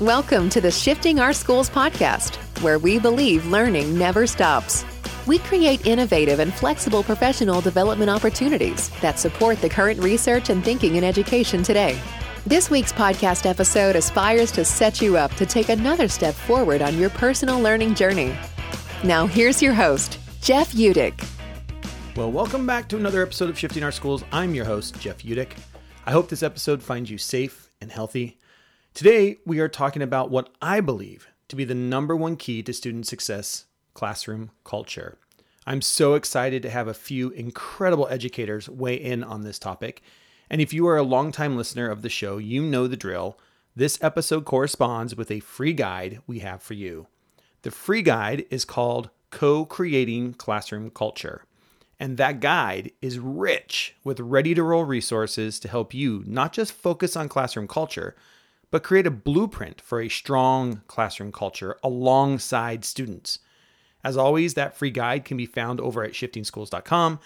Welcome to the Shifting Our Schools podcast, where we believe learning never stops. We create innovative and flexible professional development opportunities that support the current research and thinking in education today. This week's podcast episode aspires to set you up to take another step forward on your personal learning journey. Now, here's your host, Jeff Utecht. Well, welcome back to another episode of Shifting Our Schools. I'm your host, Jeff Utecht. I hope this episode finds you safe and healthy. Today, we are talking about what I believe to be the number one key to student success classroom culture. I'm so excited to have a few incredible educators weigh in on this topic. And if you are a longtime listener of the show, you know the drill. This episode corresponds with a free guide we have for you. The free guide is called Co Creating Classroom Culture. And that guide is rich with ready to roll resources to help you not just focus on classroom culture, but create a blueprint for a strong classroom culture alongside students. As always, that free guide can be found over at shiftingschools.com.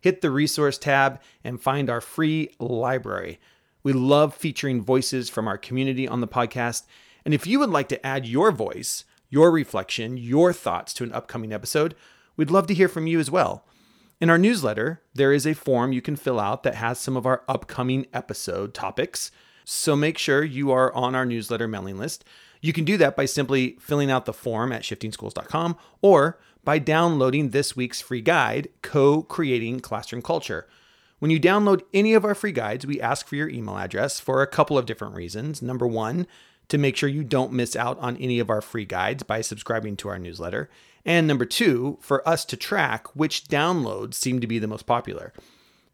Hit the resource tab and find our free library. We love featuring voices from our community on the podcast. And if you would like to add your voice, your reflection, your thoughts to an upcoming episode, we'd love to hear from you as well. In our newsletter, there is a form you can fill out that has some of our upcoming episode topics. So make sure you are on our newsletter mailing list. You can do that by simply filling out the form at shiftingschools.com or by downloading this week's free guide, Co Creating Classroom Culture. When you download any of our free guides, we ask for your email address for a couple of different reasons. Number one, to make sure you don't miss out on any of our free guides by subscribing to our newsletter. And number two, for us to track which downloads seem to be the most popular.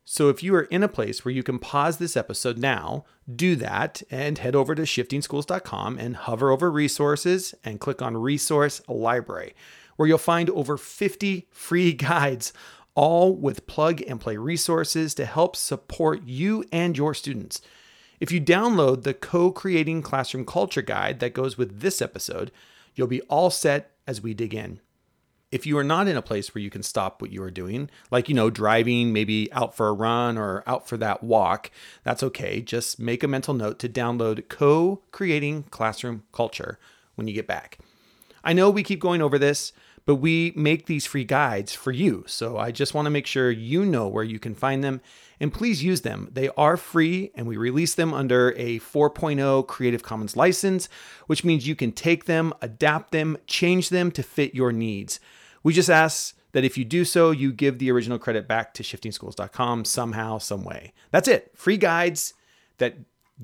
So if you are in a place where you can pause this episode now, do that and head over to shiftingschools.com and hover over resources and click on resource library, where you'll find over 50 free guides, all with plug and play resources to help support you and your students. If you download the co creating classroom culture guide that goes with this episode, you'll be all set as we dig in if you are not in a place where you can stop what you are doing, like, you know, driving, maybe out for a run or out for that walk, that's okay. Just make a mental note to download Co Creating Classroom Culture when you get back. I know we keep going over this, but we make these free guides for you. So I just want to make sure you know where you can find them and please use them. They are free and we release them under a 4.0 Creative Commons license, which means you can take them, adapt them, change them to fit your needs. We just ask that if you do so, you give the original credit back to shiftingschools.com somehow, some way. That's it. Free guides that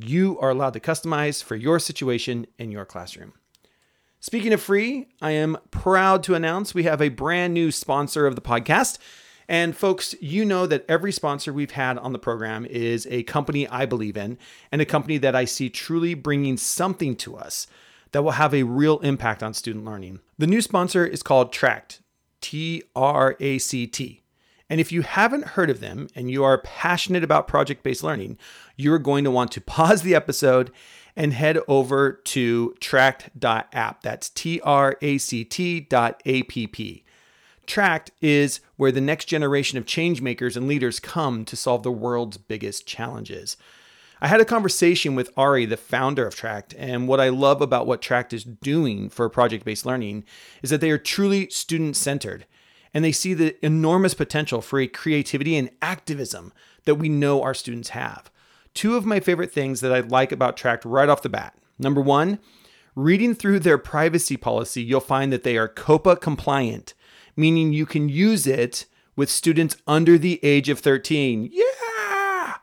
you are allowed to customize for your situation in your classroom. Speaking of free, I am proud to announce we have a brand new sponsor of the podcast. And folks, you know that every sponsor we've had on the program is a company I believe in and a company that I see truly bringing something to us that will have a real impact on student learning. The new sponsor is called Tract. T R A C T. And if you haven't heard of them and you are passionate about project based learning, you're going to want to pause the episode and head over to tract.app. That's T R A C T dot A P P. Tract is where the next generation of changemakers and leaders come to solve the world's biggest challenges. I had a conversation with Ari, the founder of Tract, and what I love about what Tract is doing for project based learning is that they are truly student centered and they see the enormous potential for creativity and activism that we know our students have. Two of my favorite things that I like about Tract right off the bat. Number one, reading through their privacy policy, you'll find that they are COPPA compliant, meaning you can use it with students under the age of 13. Yeah!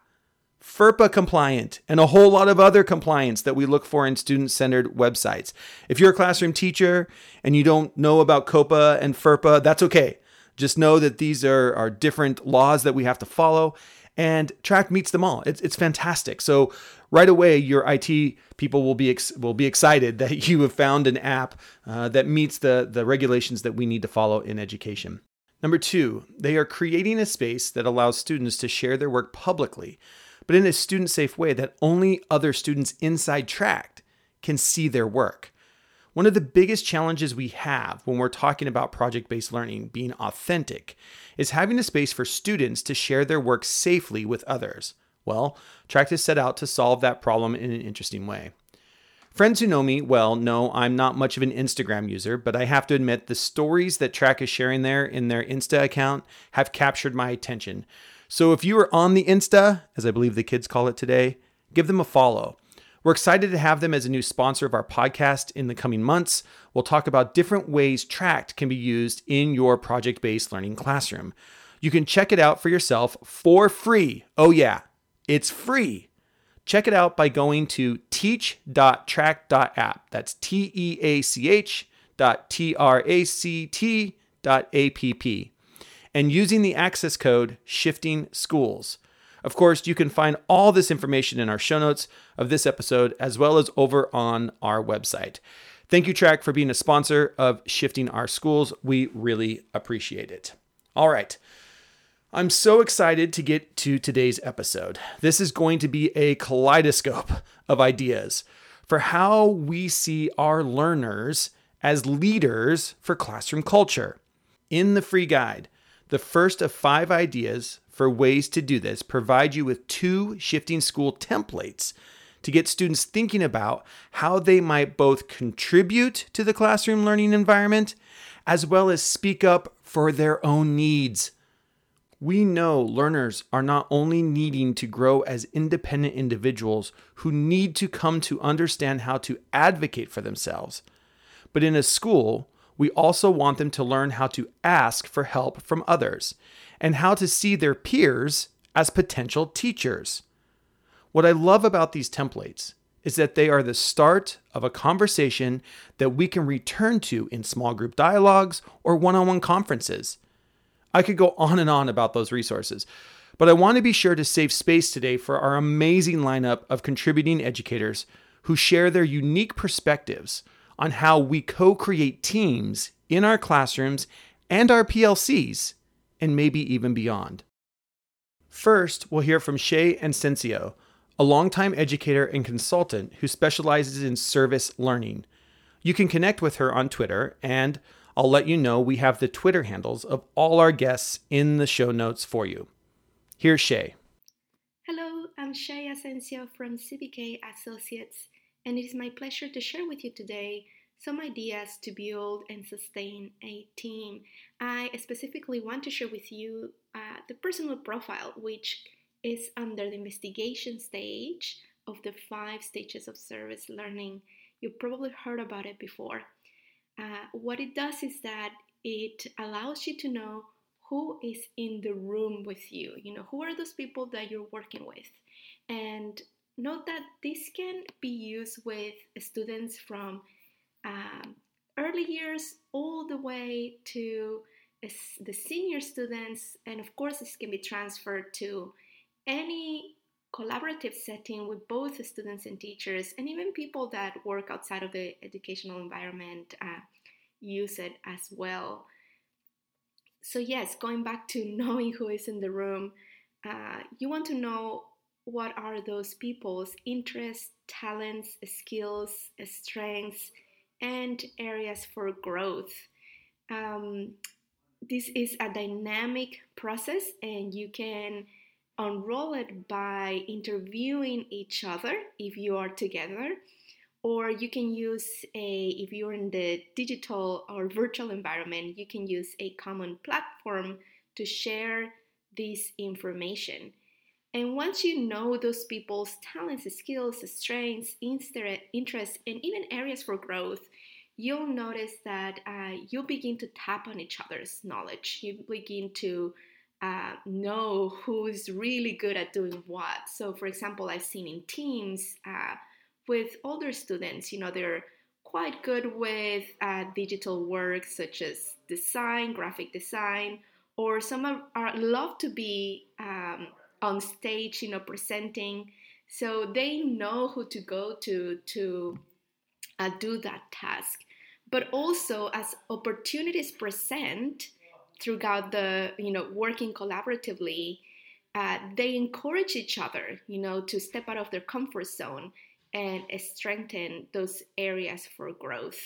FERPA compliant, and a whole lot of other compliance that we look for in student centered websites. If you're a classroom teacher and you don't know about COPPA and FERPA, that's okay. Just know that these are, are different laws that we have to follow, and Tract meets them all. It's, it's fantastic. So right away, your IT people will be ex- will be excited that you have found an app uh, that meets the the regulations that we need to follow in education. Number two, they are creating a space that allows students to share their work publicly but in a student safe way that only other students inside Tract can see their work. One of the biggest challenges we have when we're talking about project based learning being authentic is having a space for students to share their work safely with others. Well, Tract is set out to solve that problem in an interesting way. Friends who know me well know I'm not much of an Instagram user, but I have to admit the stories that Tract is sharing there in their Insta account have captured my attention. So if you are on the Insta, as I believe the kids call it today, give them a follow. We're excited to have them as a new sponsor of our podcast in the coming months. We'll talk about different ways Tract can be used in your project based learning classroom. You can check it out for yourself for free. Oh, yeah, it's free. Check it out by going to teach.tract.app. That's T E A C H dot T R A C T dot A P P. And using the access code Shifting Schools. Of course, you can find all this information in our show notes of this episode as well as over on our website. Thank you, Tract, for being a sponsor of Shifting Our Schools. We really appreciate it. All right. I'm so excited to get to today's episode. This is going to be a kaleidoscope of ideas for how we see our learners as leaders for classroom culture. In the free guide, the first of five ideas for ways to do this provide you with two shifting school templates to get students thinking about how they might both contribute to the classroom learning environment as well as speak up for their own needs. We know learners are not only needing to grow as independent individuals who need to come to understand how to advocate for themselves, but in a school, we also want them to learn how to ask for help from others and how to see their peers as potential teachers. What I love about these templates is that they are the start of a conversation that we can return to in small group dialogues or one on one conferences. I could go on and on about those resources, but I want to be sure to save space today for our amazing lineup of contributing educators who share their unique perspectives on how we co create teams in our classrooms and our PLCs, and maybe even beyond. First, we'll hear from Shay Asensio, a longtime educator and consultant who specializes in service learning. You can connect with her on Twitter and I'll let you know we have the Twitter handles of all our guests in the show notes for you. Here's Shay. Hello, I'm Shay Asensio from CBK Associates, and it is my pleasure to share with you today some ideas to build and sustain a team. I specifically want to share with you uh, the personal profile, which is under the investigation stage of the five stages of service learning. You probably heard about it before. Uh, what it does is that it allows you to know who is in the room with you. You know, who are those people that you're working with? And note that this can be used with students from um, early years all the way to the senior students. And of course, this can be transferred to any collaborative setting with both students and teachers, and even people that work outside of the educational environment uh, use it as well. So, yes, going back to knowing who is in the room, uh, you want to know what are those people's interests, talents, skills, strengths, and areas for growth. Um, this is a dynamic process, and you can unroll it by interviewing each other if you are together or you can use a if you're in the digital or virtual environment you can use a common platform to share this information and once you know those people's talents skills strengths interests and even areas for growth you'll notice that uh, you begin to tap on each other's knowledge you begin to uh, know who's really good at doing what. So, for example, I've seen in teams uh, with older students, you know, they're quite good with uh, digital work such as design, graphic design, or some are, are love to be um, on stage, you know, presenting. So they know who to go to to uh, do that task. But also, as opportunities present, throughout the you know working collaboratively uh, they encourage each other you know to step out of their comfort zone and strengthen those areas for growth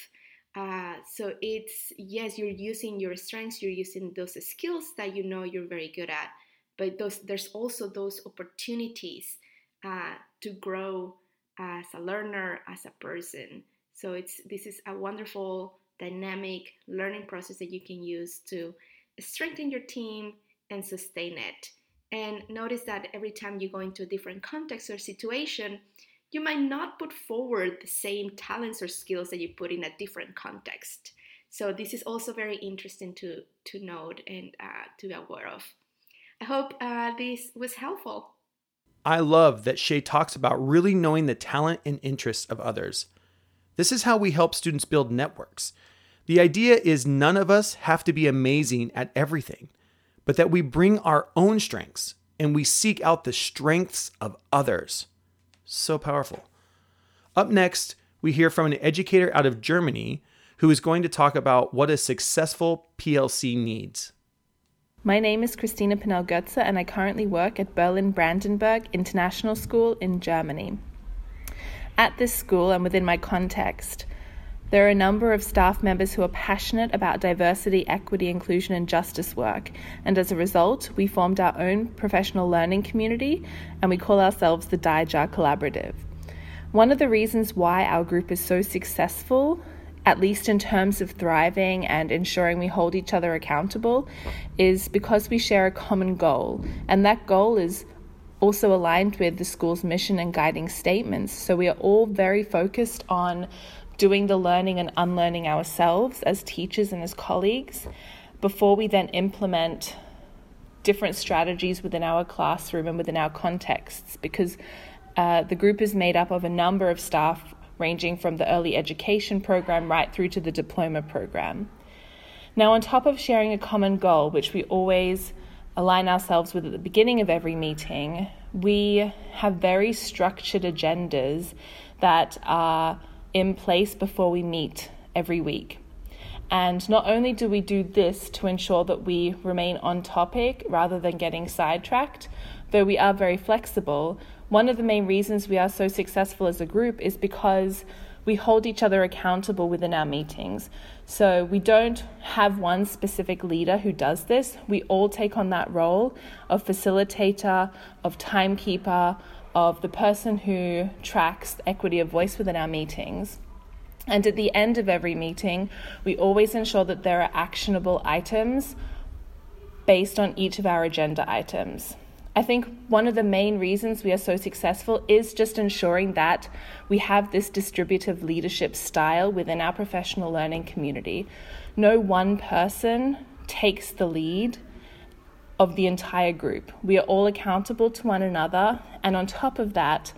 uh, so it's yes you're using your strengths you're using those skills that you know you're very good at but those there's also those opportunities uh, to grow as a learner, as a person. So it's this is a wonderful dynamic learning process that you can use to strengthen your team and sustain it. And notice that every time you go into a different context or situation, you might not put forward the same talents or skills that you put in a different context. So this is also very interesting to to note and uh, to be aware of. I hope uh, this was helpful. I love that Shay talks about really knowing the talent and interests of others. This is how we help students build networks. The idea is none of us have to be amazing at everything, but that we bring our own strengths and we seek out the strengths of others. So powerful. Up next, we hear from an educator out of Germany who is going to talk about what a successful PLC needs. My name is Christina Pinel Goetze, and I currently work at Berlin Brandenburg International School in Germany. At this school and within my context, there are a number of staff members who are passionate about diversity, equity, inclusion, and justice work, and as a result, we formed our own professional learning community and we call ourselves the DIJAR Collaborative. One of the reasons why our group is so successful at least in terms of thriving and ensuring we hold each other accountable, is because we share a common goal. And that goal is also aligned with the school's mission and guiding statements. So we are all very focused on doing the learning and unlearning ourselves as teachers and as colleagues before we then implement different strategies within our classroom and within our contexts because uh, the group is made up of a number of staff ranging from the early education program right through to the diploma program. Now, on top of sharing a common goal, which we always align ourselves with at the beginning of every meeting, we have very structured agendas that are in place before we meet every week. And not only do we do this to ensure that we remain on topic rather than getting sidetracked, though we are very flexible, one of the main reasons we are so successful as a group is because we hold each other accountable within our meetings. So we don't have one specific leader who does this. We all take on that role of facilitator, of timekeeper, of the person who tracks equity of voice within our meetings. And at the end of every meeting, we always ensure that there are actionable items based on each of our agenda items. I think one of the main reasons we are so successful is just ensuring that we have this distributive leadership style within our professional learning community. No one person takes the lead of the entire group. We are all accountable to one another, and on top of that,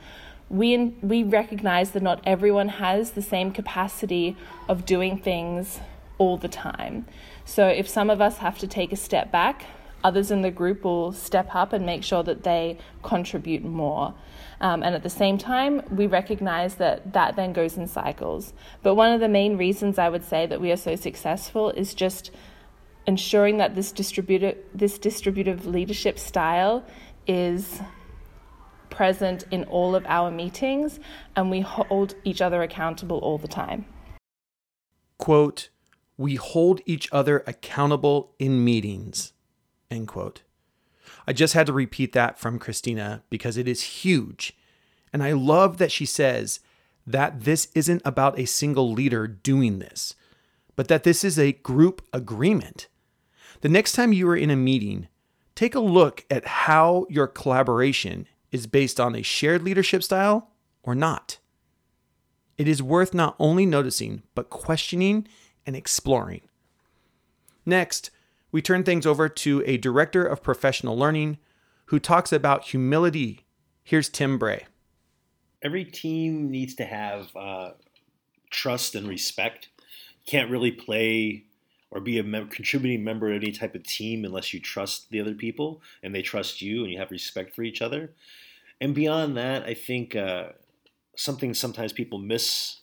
we, we recognize that not everyone has the same capacity of doing things all the time. So, if some of us have to take a step back, others in the group will step up and make sure that they contribute more. Um, and at the same time, we recognize that that then goes in cycles. But one of the main reasons I would say that we are so successful is just ensuring that this distributive, this distributive leadership style is present in all of our meetings and we hold each other accountable all the time. Quote, we hold each other accountable in meetings. End quote. I just had to repeat that from Christina because it is huge. And I love that she says that this isn't about a single leader doing this, but that this is a group agreement. The next time you are in a meeting, take a look at how your collaboration is based on a shared leadership style or not. It is worth not only noticing, but questioning and exploring. Next, we turn things over to a director of professional learning who talks about humility. Here's Tim Bray. Every team needs to have uh, trust and respect. You can't really play or be a mem- contributing member of any type of team unless you trust the other people and they trust you and you have respect for each other. And beyond that, I think uh, something sometimes people miss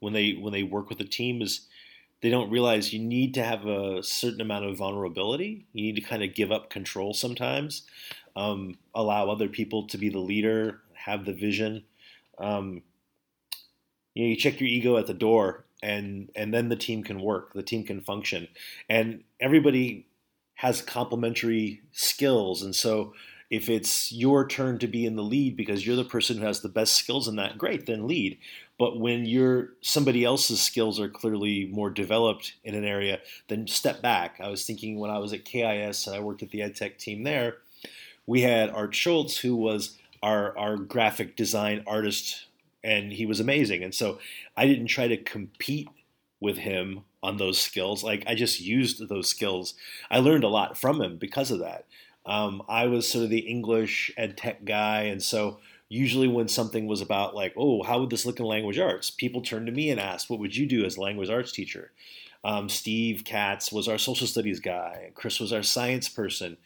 when they when they work with a team is they don't realize you need to have a certain amount of vulnerability. You need to kind of give up control sometimes, um, allow other people to be the leader, have the vision. Um, you know, you check your ego at the door, and and then the team can work, the team can function, and everybody has complementary skills, and so If it's your turn to be in the lead because you're the person who has the best skills in that, great, then lead. But when you're somebody else's skills are clearly more developed in an area, then step back. I was thinking when I was at KIS and I worked at the EdTech team there, we had Art Schultz, who was our, our graphic design artist, and he was amazing. And so I didn't try to compete with him on those skills. Like I just used those skills. I learned a lot from him because of that. Um, I was sort of the English ed tech guy, and so usually when something was about like, oh, how would this look in language arts? People turned to me and asked, what would you do as a language arts teacher? Um, Steve Katz was our social studies guy. Chris was our science person.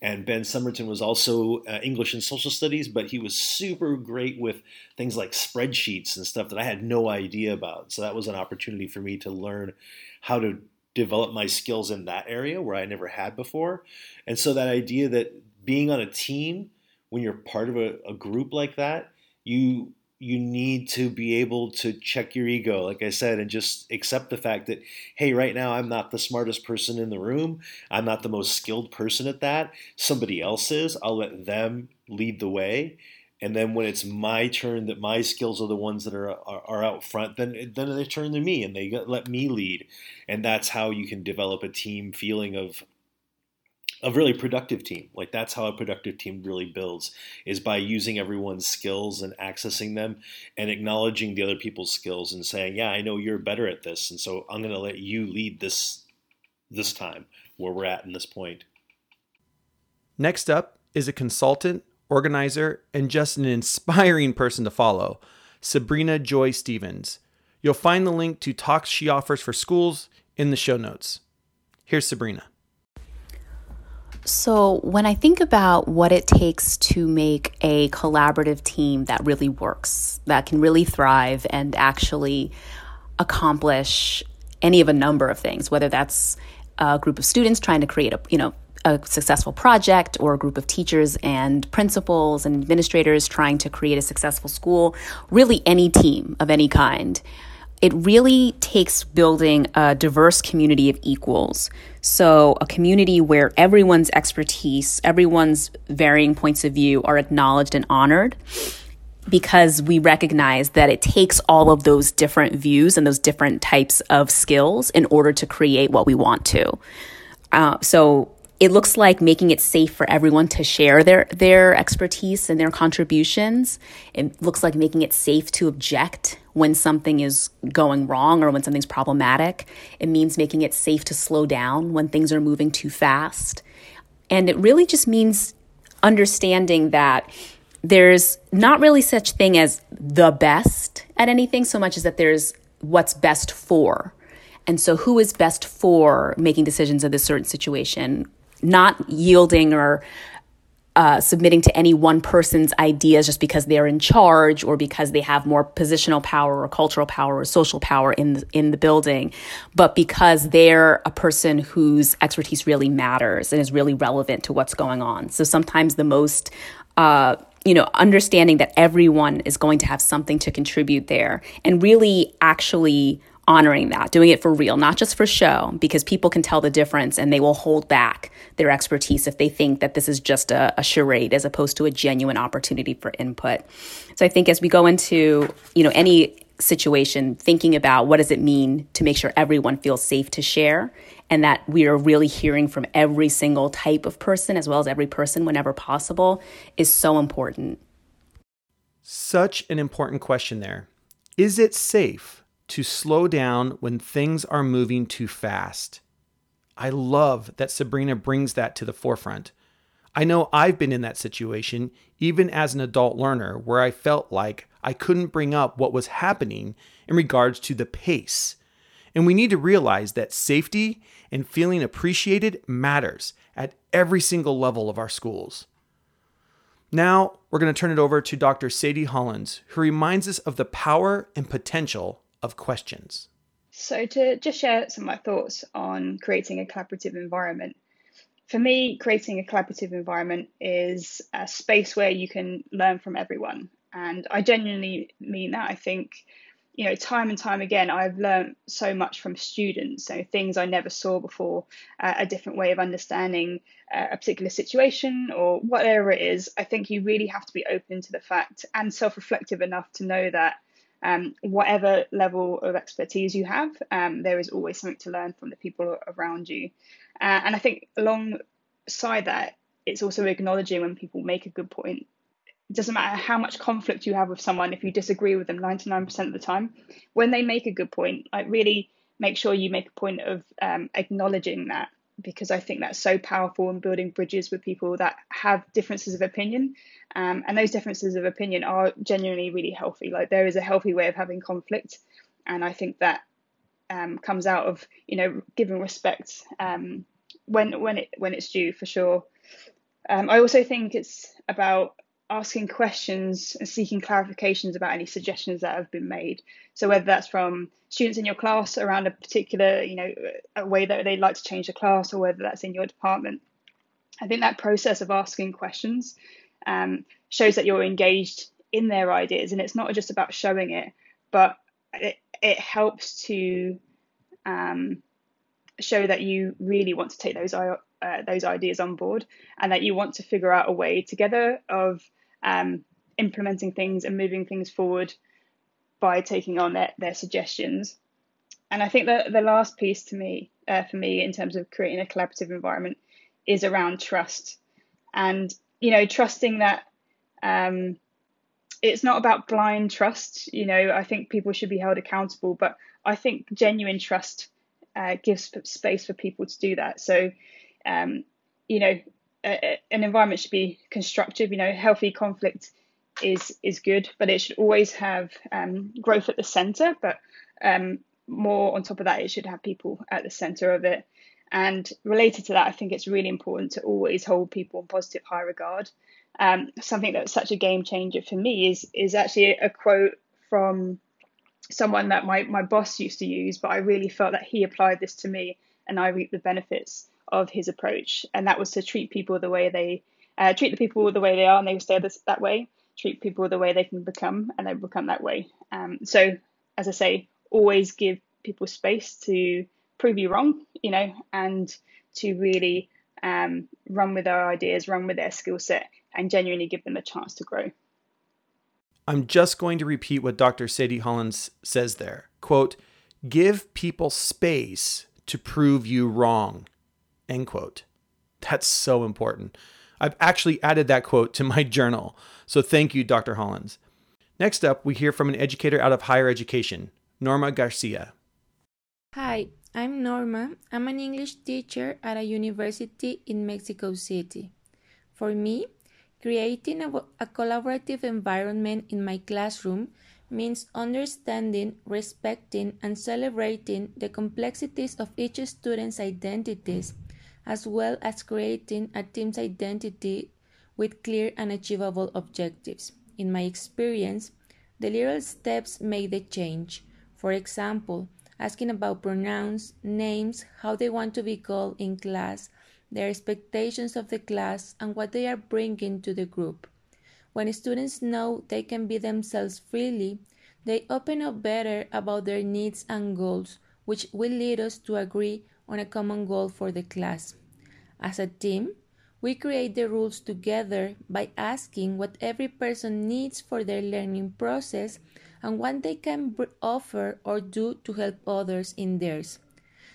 And Ben Summerton was also uh, English and social studies, but he was super great with things like spreadsheets and stuff that I had no idea about. So that was an opportunity for me to learn how to develop my skills in that area where I never had before. And so that idea that being on a team when you're part of a, a group like that, you you need to be able to check your ego, like I said, and just accept the fact that, hey, right now I'm not the smartest person in the room. I'm not the most skilled person at that. Somebody else is. I'll let them lead the way. And then when it's my turn, that my skills are the ones that are are, are out front, then then they turn to me and they let me lead, and that's how you can develop a team feeling of a really productive team. Like that's how a productive team really builds is by using everyone's skills and accessing them and acknowledging the other people's skills and saying, "Yeah, I know you're better at this, and so I'm going to let you lead this this time where we're at in this point." Next up is a consultant, organizer, and just an inspiring person to follow, Sabrina Joy Stevens. You'll find the link to talks she offers for schools in the show notes. Here's Sabrina. So, when I think about what it takes to make a collaborative team that really works, that can really thrive and actually accomplish any of a number of things, whether that's a group of students trying to create a, you know, a successful project or a group of teachers and principals and administrators trying to create a successful school, really any team of any kind it really takes building a diverse community of equals. So, a community where everyone's expertise, everyone's varying points of view are acknowledged and honored because we recognize that it takes all of those different views and those different types of skills in order to create what we want to. Uh, so, it looks like making it safe for everyone to share their their expertise and their contributions. It looks like making it safe to object when something is going wrong or when something's problematic. It means making it safe to slow down when things are moving too fast. And it really just means understanding that there's not really such thing as the best at anything so much as that there's what's best for. And so who is best for making decisions in this certain situation? Not yielding or uh, submitting to any one person's ideas just because they're in charge or because they have more positional power or cultural power or social power in the, in the building, but because they're a person whose expertise really matters and is really relevant to what's going on. So sometimes the most uh, you know, understanding that everyone is going to have something to contribute there and really actually honoring that, doing it for real, not just for show, because people can tell the difference and they will hold back their expertise if they think that this is just a, a, charade as opposed to a genuine opportunity for input. So I think as we go into, you know, any situation, thinking about what does it mean to make sure everyone feels safe to share and that we are really hearing from every single type of person as well as every person whenever possible is so important. Such an important question there. Is it safe to slow down when things are moving too fast. I love that Sabrina brings that to the forefront. I know I've been in that situation, even as an adult learner, where I felt like I couldn't bring up what was happening in regards to the pace. And we need to realize that safety and feeling appreciated matters at every single level of our schools. Now, we're going to turn it over to Dr. Sadie Hollins, who reminds us of the power and potential of questions. So, to just share some of my thoughts on creating a collaborative environment. For me, creating a collaborative environment is a space where you can learn from everyone. And I genuinely mean that. I think you know, time and time again, I've learned so much from students. So things I never saw before, uh, a different way of understanding uh, a particular situation or whatever it is. I think you really have to be open to the fact and self-reflective enough to know that um, whatever level of expertise you have, um, there is always something to learn from the people around you. Uh, and I think alongside that, it's also acknowledging when people make a good point it doesn't matter how much conflict you have with someone if you disagree with them 99% of the time when they make a good point like really make sure you make a point of um, acknowledging that because i think that's so powerful in building bridges with people that have differences of opinion. Um, and those differences of opinion are genuinely really healthy. Like there is a healthy way of having conflict. And i think that um, comes out of you know giving respect um, when when it when it's due for sure. Um, i also think it's about asking questions and seeking clarifications about any suggestions that have been made. So whether that's from students in your class around a particular, you know, a way that they'd like to change the class, or whether that's in your department, I think that process of asking questions um, shows that you're engaged in their ideas, and it's not just about showing it, but it, it helps to um, show that you really want to take those uh, those ideas on board and that you want to figure out a way together of um, implementing things and moving things forward by taking on their, their suggestions. And I think that the last piece to me, uh, for me, in terms of creating a collaborative environment, is around trust. And you know, trusting that um, it's not about blind trust. You know, I think people should be held accountable, but I think genuine trust uh, gives space for people to do that. So, um, you know, a, an environment should be constructive. You know, healthy conflict is is good, but it should always have um, growth at the center. But um, more on top of that, it should have people at the center of it. And related to that, I think it's really important to always hold people in positive high regard. Um, something that's such a game changer for me is is actually a quote from someone that my, my boss used to use, but I really felt that he applied this to me and I reaped the benefits of his approach, and that was to treat people the way they uh, treat the people the way they are, and they will stay this, that way. Treat people the way they can become, and they become that way. Um, so, as I say, always give people space to prove you wrong, you know, and to really um, run with their ideas, run with their skill set, and genuinely give them a chance to grow. I'm just going to repeat what Dr. Sadie Hollins says there. Quote, give people space to prove you wrong. End quote. That's so important. I've actually added that quote to my journal. So thank you, Dr. Hollins. Next up, we hear from an educator out of higher education, Norma Garcia. Hi, I'm Norma. I'm an English teacher at a university in Mexico City. For me, creating a, a collaborative environment in my classroom means understanding, respecting, and celebrating the complexities of each student's identities as well as creating a team's identity with clear and achievable objectives. In my experience, the little steps make the change. For example, asking about pronouns, names, how they want to be called in class, their expectations of the class, and what they are bringing to the group. When students know they can be themselves freely, they open up better about their needs and goals, which will lead us to agree on a common goal for the class. As a team, we create the rules together by asking what every person needs for their learning process and what they can offer or do to help others in theirs.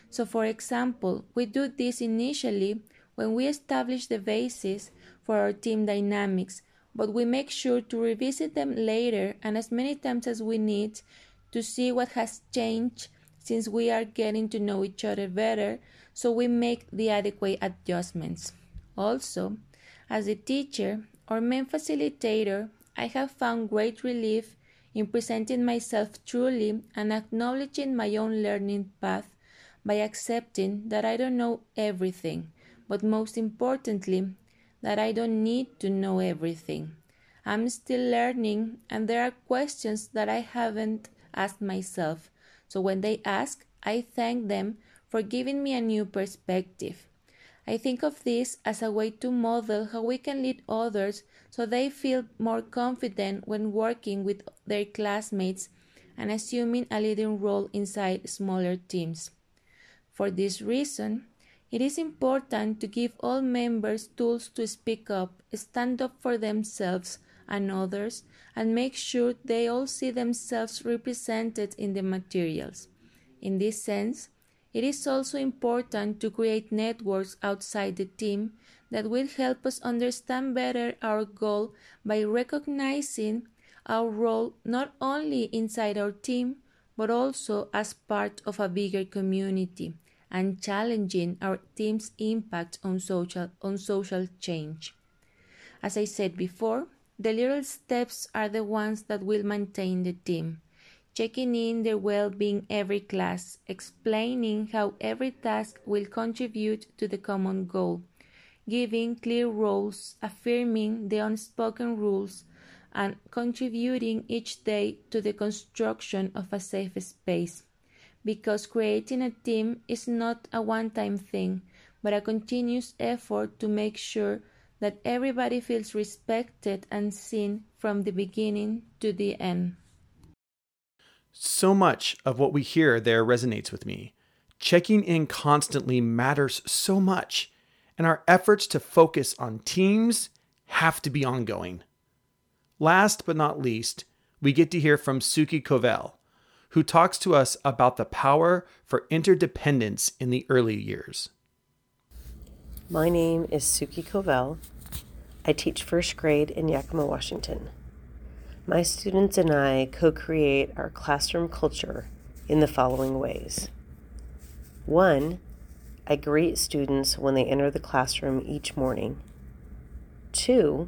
So, for example, we do this initially when we establish the basis for our team dynamics, but we make sure to revisit them later and as many times as we need to see what has changed since we are getting to know each other better, so we make the adequate adjustments. Also, as a teacher or main facilitator, I have found great relief in presenting myself truly and acknowledging my own learning path by accepting that I don't know everything, but most importantly, that I don't need to know everything. I'm still learning, and there are questions that I haven't asked myself, so when they ask, I thank them for giving me a new perspective. I think of this as a way to model how we can lead others so they feel more confident when working with their classmates and assuming a leading role inside smaller teams. For this reason, it is important to give all members tools to speak up, stand up for themselves and others, and make sure they all see themselves represented in the materials. In this sense, it is also important to create networks outside the team that will help us understand better our goal by recognizing our role not only inside our team but also as part of a bigger community and challenging our team's impact on social on social change. As I said before, the little steps are the ones that will maintain the team checking in their well being every class, explaining how every task will contribute to the common goal, giving clear roles, affirming the unspoken rules, and contributing each day to the construction of a safe space. Because creating a team is not a one time thing, but a continuous effort to make sure that everybody feels respected and seen from the beginning to the end. So much of what we hear there resonates with me. Checking in constantly matters so much, and our efforts to focus on teams have to be ongoing. Last but not least, we get to hear from Suki Kovel, who talks to us about the power for interdependence in the early years. My name is Suki Kovel. I teach first grade in Yakima, Washington. My students and I co create our classroom culture in the following ways. One, I greet students when they enter the classroom each morning. Two,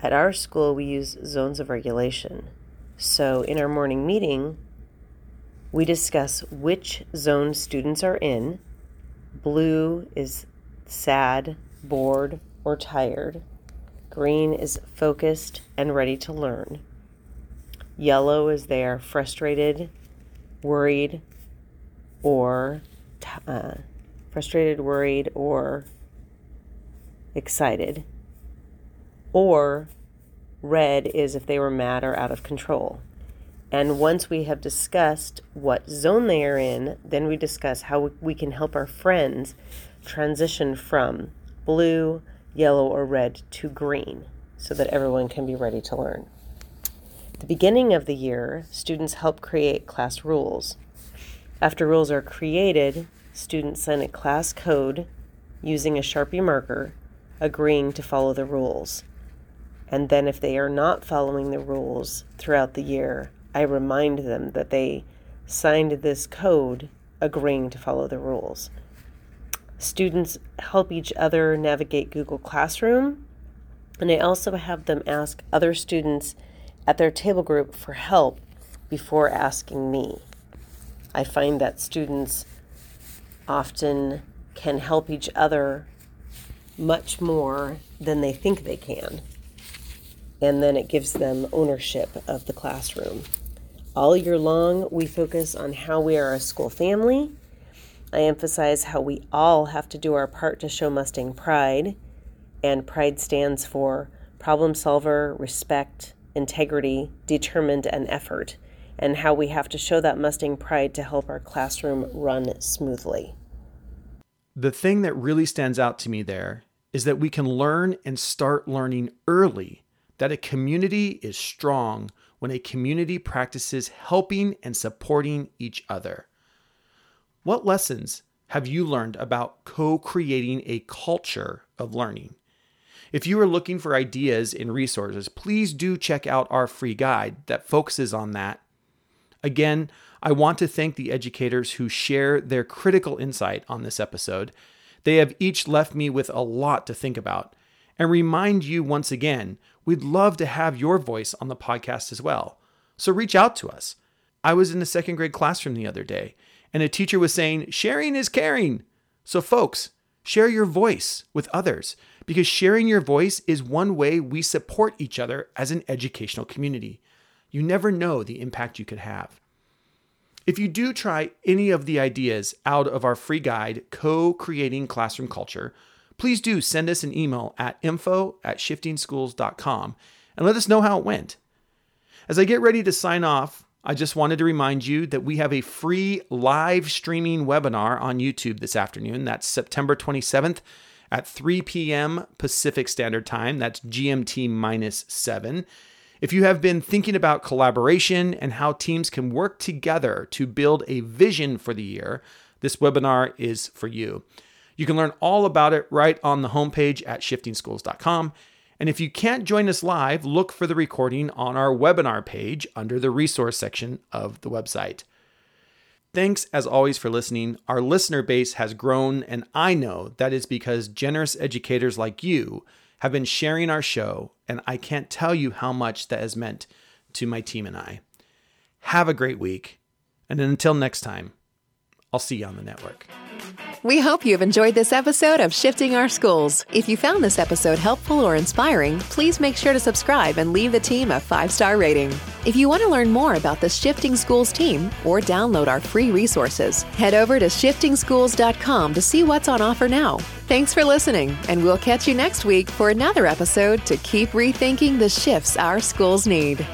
at our school we use zones of regulation. So in our morning meeting, we discuss which zone students are in. Blue is sad, bored, or tired. Green is focused and ready to learn. Yellow is they are frustrated, worried, or uh, frustrated, worried, or excited. Or red is if they were mad or out of control. And once we have discussed what zone they are in, then we discuss how we can help our friends transition from blue, yellow, or red to green so that everyone can be ready to learn. At the beginning of the year, students help create class rules. After rules are created, students sign a class code using a Sharpie marker, agreeing to follow the rules. And then, if they are not following the rules throughout the year, I remind them that they signed this code agreeing to follow the rules. Students help each other navigate Google Classroom, and I also have them ask other students at their table group for help before asking me. I find that students often can help each other much more than they think they can. And then it gives them ownership of the classroom. All year long, we focus on how we are a school family I emphasize how we all have to do our part to show Mustang pride, and pride stands for problem solver, respect, integrity, determined, and effort, and how we have to show that Mustang pride to help our classroom run smoothly. The thing that really stands out to me there is that we can learn and start learning early that a community is strong when a community practices helping and supporting each other. What lessons have you learned about co creating a culture of learning? If you are looking for ideas and resources, please do check out our free guide that focuses on that. Again, I want to thank the educators who share their critical insight on this episode. They have each left me with a lot to think about. And remind you once again, we'd love to have your voice on the podcast as well. So reach out to us. I was in a second grade classroom the other day, and a teacher was saying, sharing is caring. So, folks, share your voice with others because sharing your voice is one way we support each other as an educational community. You never know the impact you could have. If you do try any of the ideas out of our free guide, Co Creating Classroom Culture, please do send us an email at info at shiftingschools.com and let us know how it went. As I get ready to sign off, I just wanted to remind you that we have a free live streaming webinar on YouTube this afternoon. That's September 27th at 3 p.m. Pacific Standard Time. That's GMT minus 7. If you have been thinking about collaboration and how teams can work together to build a vision for the year, this webinar is for you. You can learn all about it right on the homepage at shiftingschools.com. And if you can't join us live, look for the recording on our webinar page under the resource section of the website. Thanks as always for listening. Our listener base has grown, and I know that is because generous educators like you have been sharing our show, and I can't tell you how much that has meant to my team and I. Have a great week, and until next time, I'll see you on the network. We hope you've enjoyed this episode of Shifting Our Schools. If you found this episode helpful or inspiring, please make sure to subscribe and leave the team a five star rating. If you want to learn more about the Shifting Schools team or download our free resources, head over to shiftingschools.com to see what's on offer now. Thanks for listening, and we'll catch you next week for another episode to keep rethinking the shifts our schools need.